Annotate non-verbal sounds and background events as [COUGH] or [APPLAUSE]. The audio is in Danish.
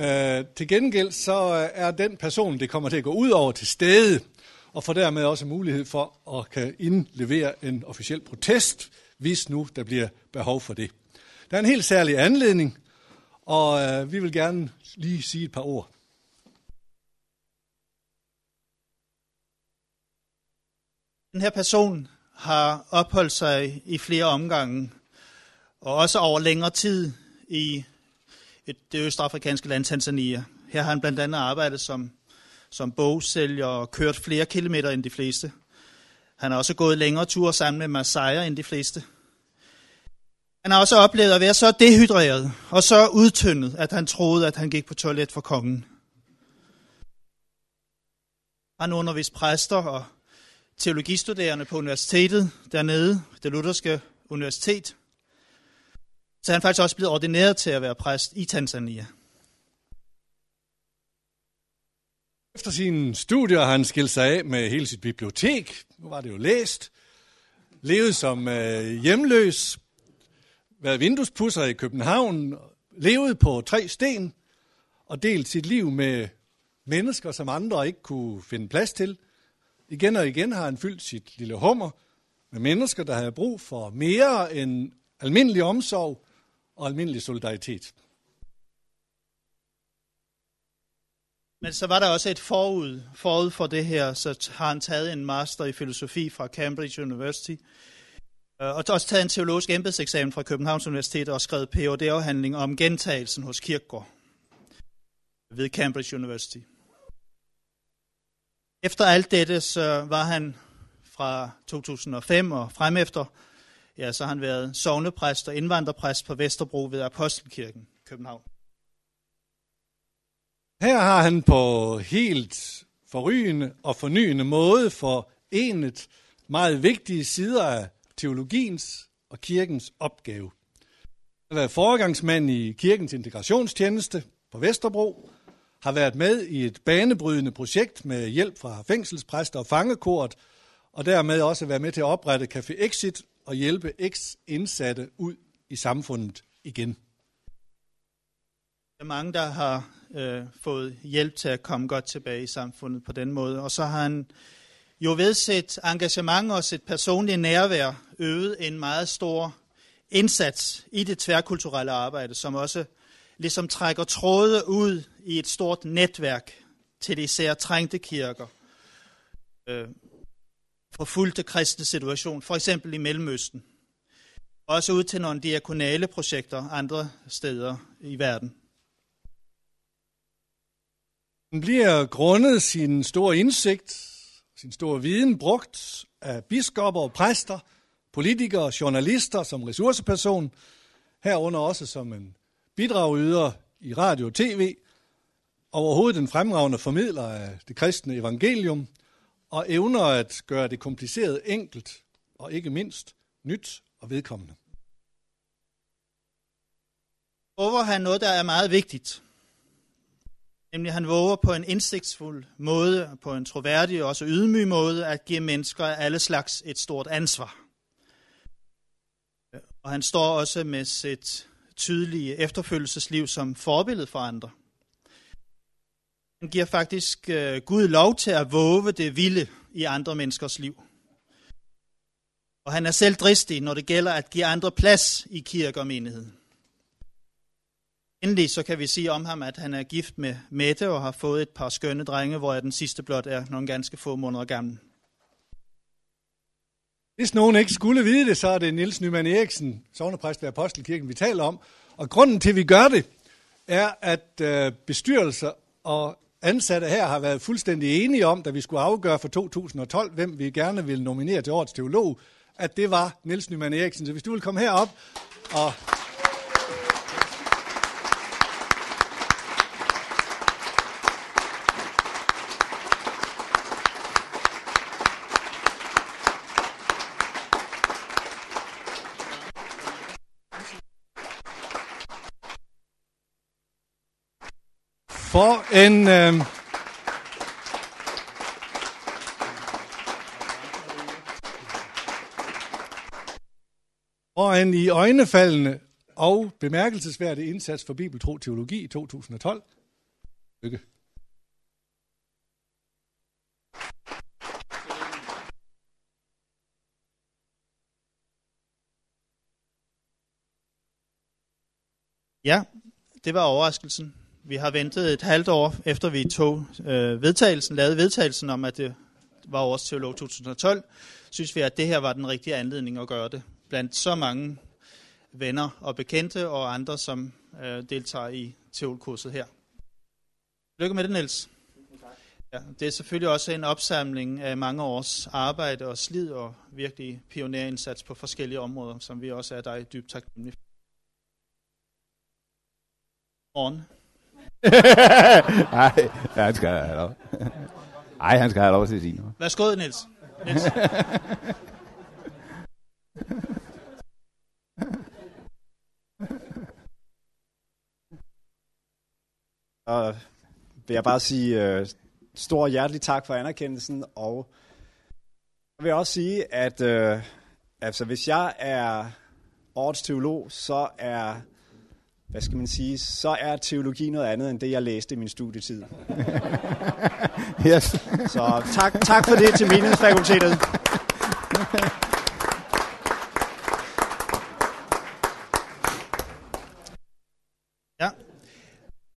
Øh, til gengæld så øh, er den person, det kommer til at gå ud over til stede, og får dermed også mulighed for at kan indlevere en officiel protest, hvis nu der bliver behov for det. Der er en helt særlig anledning, og øh, vi vil gerne lige sige et par ord. Den her person har opholdt sig i flere omgange, og også over længere tid i et, det østafrikanske land Tanzania. Her har han blandt andet arbejdet som, som bogsælger og kørt flere kilometer end de fleste. Han har også gået længere ture sammen med Masaya end de fleste. Han har også oplevet at være så dehydreret og så udtyndet, at han troede, at han gik på toilet for kongen. Han undervist præster og teologistuderende på universitetet dernede, det lutherske universitet. Så han faktisk også blevet ordineret til at være præst i Tanzania. Efter sine studier har han skilt sig af med hele sit bibliotek. Nu var det jo læst. Levet som øh, hjemløs. Været vinduespusser i København. Levet på tre sten. Og delt sit liv med mennesker, som andre ikke kunne finde plads til. Igen og igen har han fyldt sit lille hummer med mennesker, der havde brug for mere end almindelig omsorg og almindelig solidaritet. Men så var der også et forud, forud for det her, så har han taget en master i filosofi fra Cambridge University, øh, og også taget en teologisk embedseksamen fra Københavns Universitet og skrevet Ph.D.-afhandling om gentagelsen hos Kirkegaard ved Cambridge University. Efter alt dette, så var han fra 2005 og frem efter, ja, så har han været sovnepræst og indvandrerpræst på Vesterbro ved Apostelkirken, København. Her har han på helt forrygende og fornyende måde forenet meget vigtige sider af teologiens og kirkens opgave. Han har været foregangsmand i kirkens integrationstjeneste på Vesterbro, har været med i et banebrydende projekt med hjælp fra fængselspræster og fangekort, og dermed også været med til at oprette Café Exit og hjælpe eks-indsatte ud i samfundet igen. Der er mange, der har øh, fået hjælp til at komme godt tilbage i samfundet på den måde. Og så har han jo ved sit engagement og sit personlige nærvær øvet en meget stor indsats i det tværkulturelle arbejde, som også ligesom trækker tråde ud i et stort netværk til de især trængte kirker. Øh, forfulgte kristne situation, for eksempel i Mellemøsten. Også ud til nogle diakonale projekter andre steder i verden. Den bliver grundet sin store indsigt, sin store viden brugt af biskopper og præster, politikere, journalister som ressourceperson, herunder også som en bidragyder i radio og tv, overhovedet en fremragende formidler af det kristne evangelium, og evner at gøre det kompliceret enkelt, og ikke mindst nyt og vedkommende. Over han noget, der er meget vigtigt. Nemlig han våger på en indsigtsfuld måde, på en troværdig og også ydmyg måde, at give mennesker af alle slags et stort ansvar. Og han står også med sit tydelige efterfølgelsesliv som forbillede for andre. Han giver faktisk øh, Gud lov til at våge det vilde i andre menneskers liv. Og han er selv dristig, når det gælder at give andre plads i kirke og menighed. Endelig så kan vi sige om ham, at han er gift med Mette og har fået et par skønne drenge, hvor den sidste blot er nogle ganske få måneder gammel. Hvis nogen ikke skulle vide det, så er det Niels Nyman Eriksen, sovnepræst ved Apostelkirken, vi taler om. Og grunden til, at vi gør det, er, at øh, bestyrelser og ansatte her har været fuldstændig enige om, da vi skulle afgøre for 2012, hvem vi gerne ville nominere til årets teolog, at det var Niels Nyman Eriksen. Så hvis du vil komme herop og for en... Øh, og en i øjnefaldende og bemærkelsesværdig indsats for Bibeltro Teologi i 2012. Lykke. Ja, det var overraskelsen. Vi har ventet et halvt år, efter vi tog øh, vedtagelsen, lavede vedtagelsen om, at det var vores teolog 2012, synes vi, at det her var den rigtige anledning at gøre det. Blandt så mange venner og bekendte og andre, som øh, deltager i teolkurset her. Lykke med det, Niels. Ja, det er selvfølgelig også en opsamling af mange års arbejde og slid og virkelig pionerindsats på forskellige områder, som vi også er dig dybt taknemmelige for. Morgen. [LAUGHS] Nej, han skal have lov. [LAUGHS] Nej, han skal have lov til at sige noget. Værsgo, Niels. Niels. [LAUGHS] Og vil jeg bare sige uh, stor hjertelig tak for anerkendelsen, og jeg vil også sige, at uh, altså, hvis jeg er årets teolog, så er, hvad skal man sige, så er teologi noget andet end det, jeg læste i min studietid. [LAUGHS] Yes. Så tak, tak for det til menighedsfakultetet.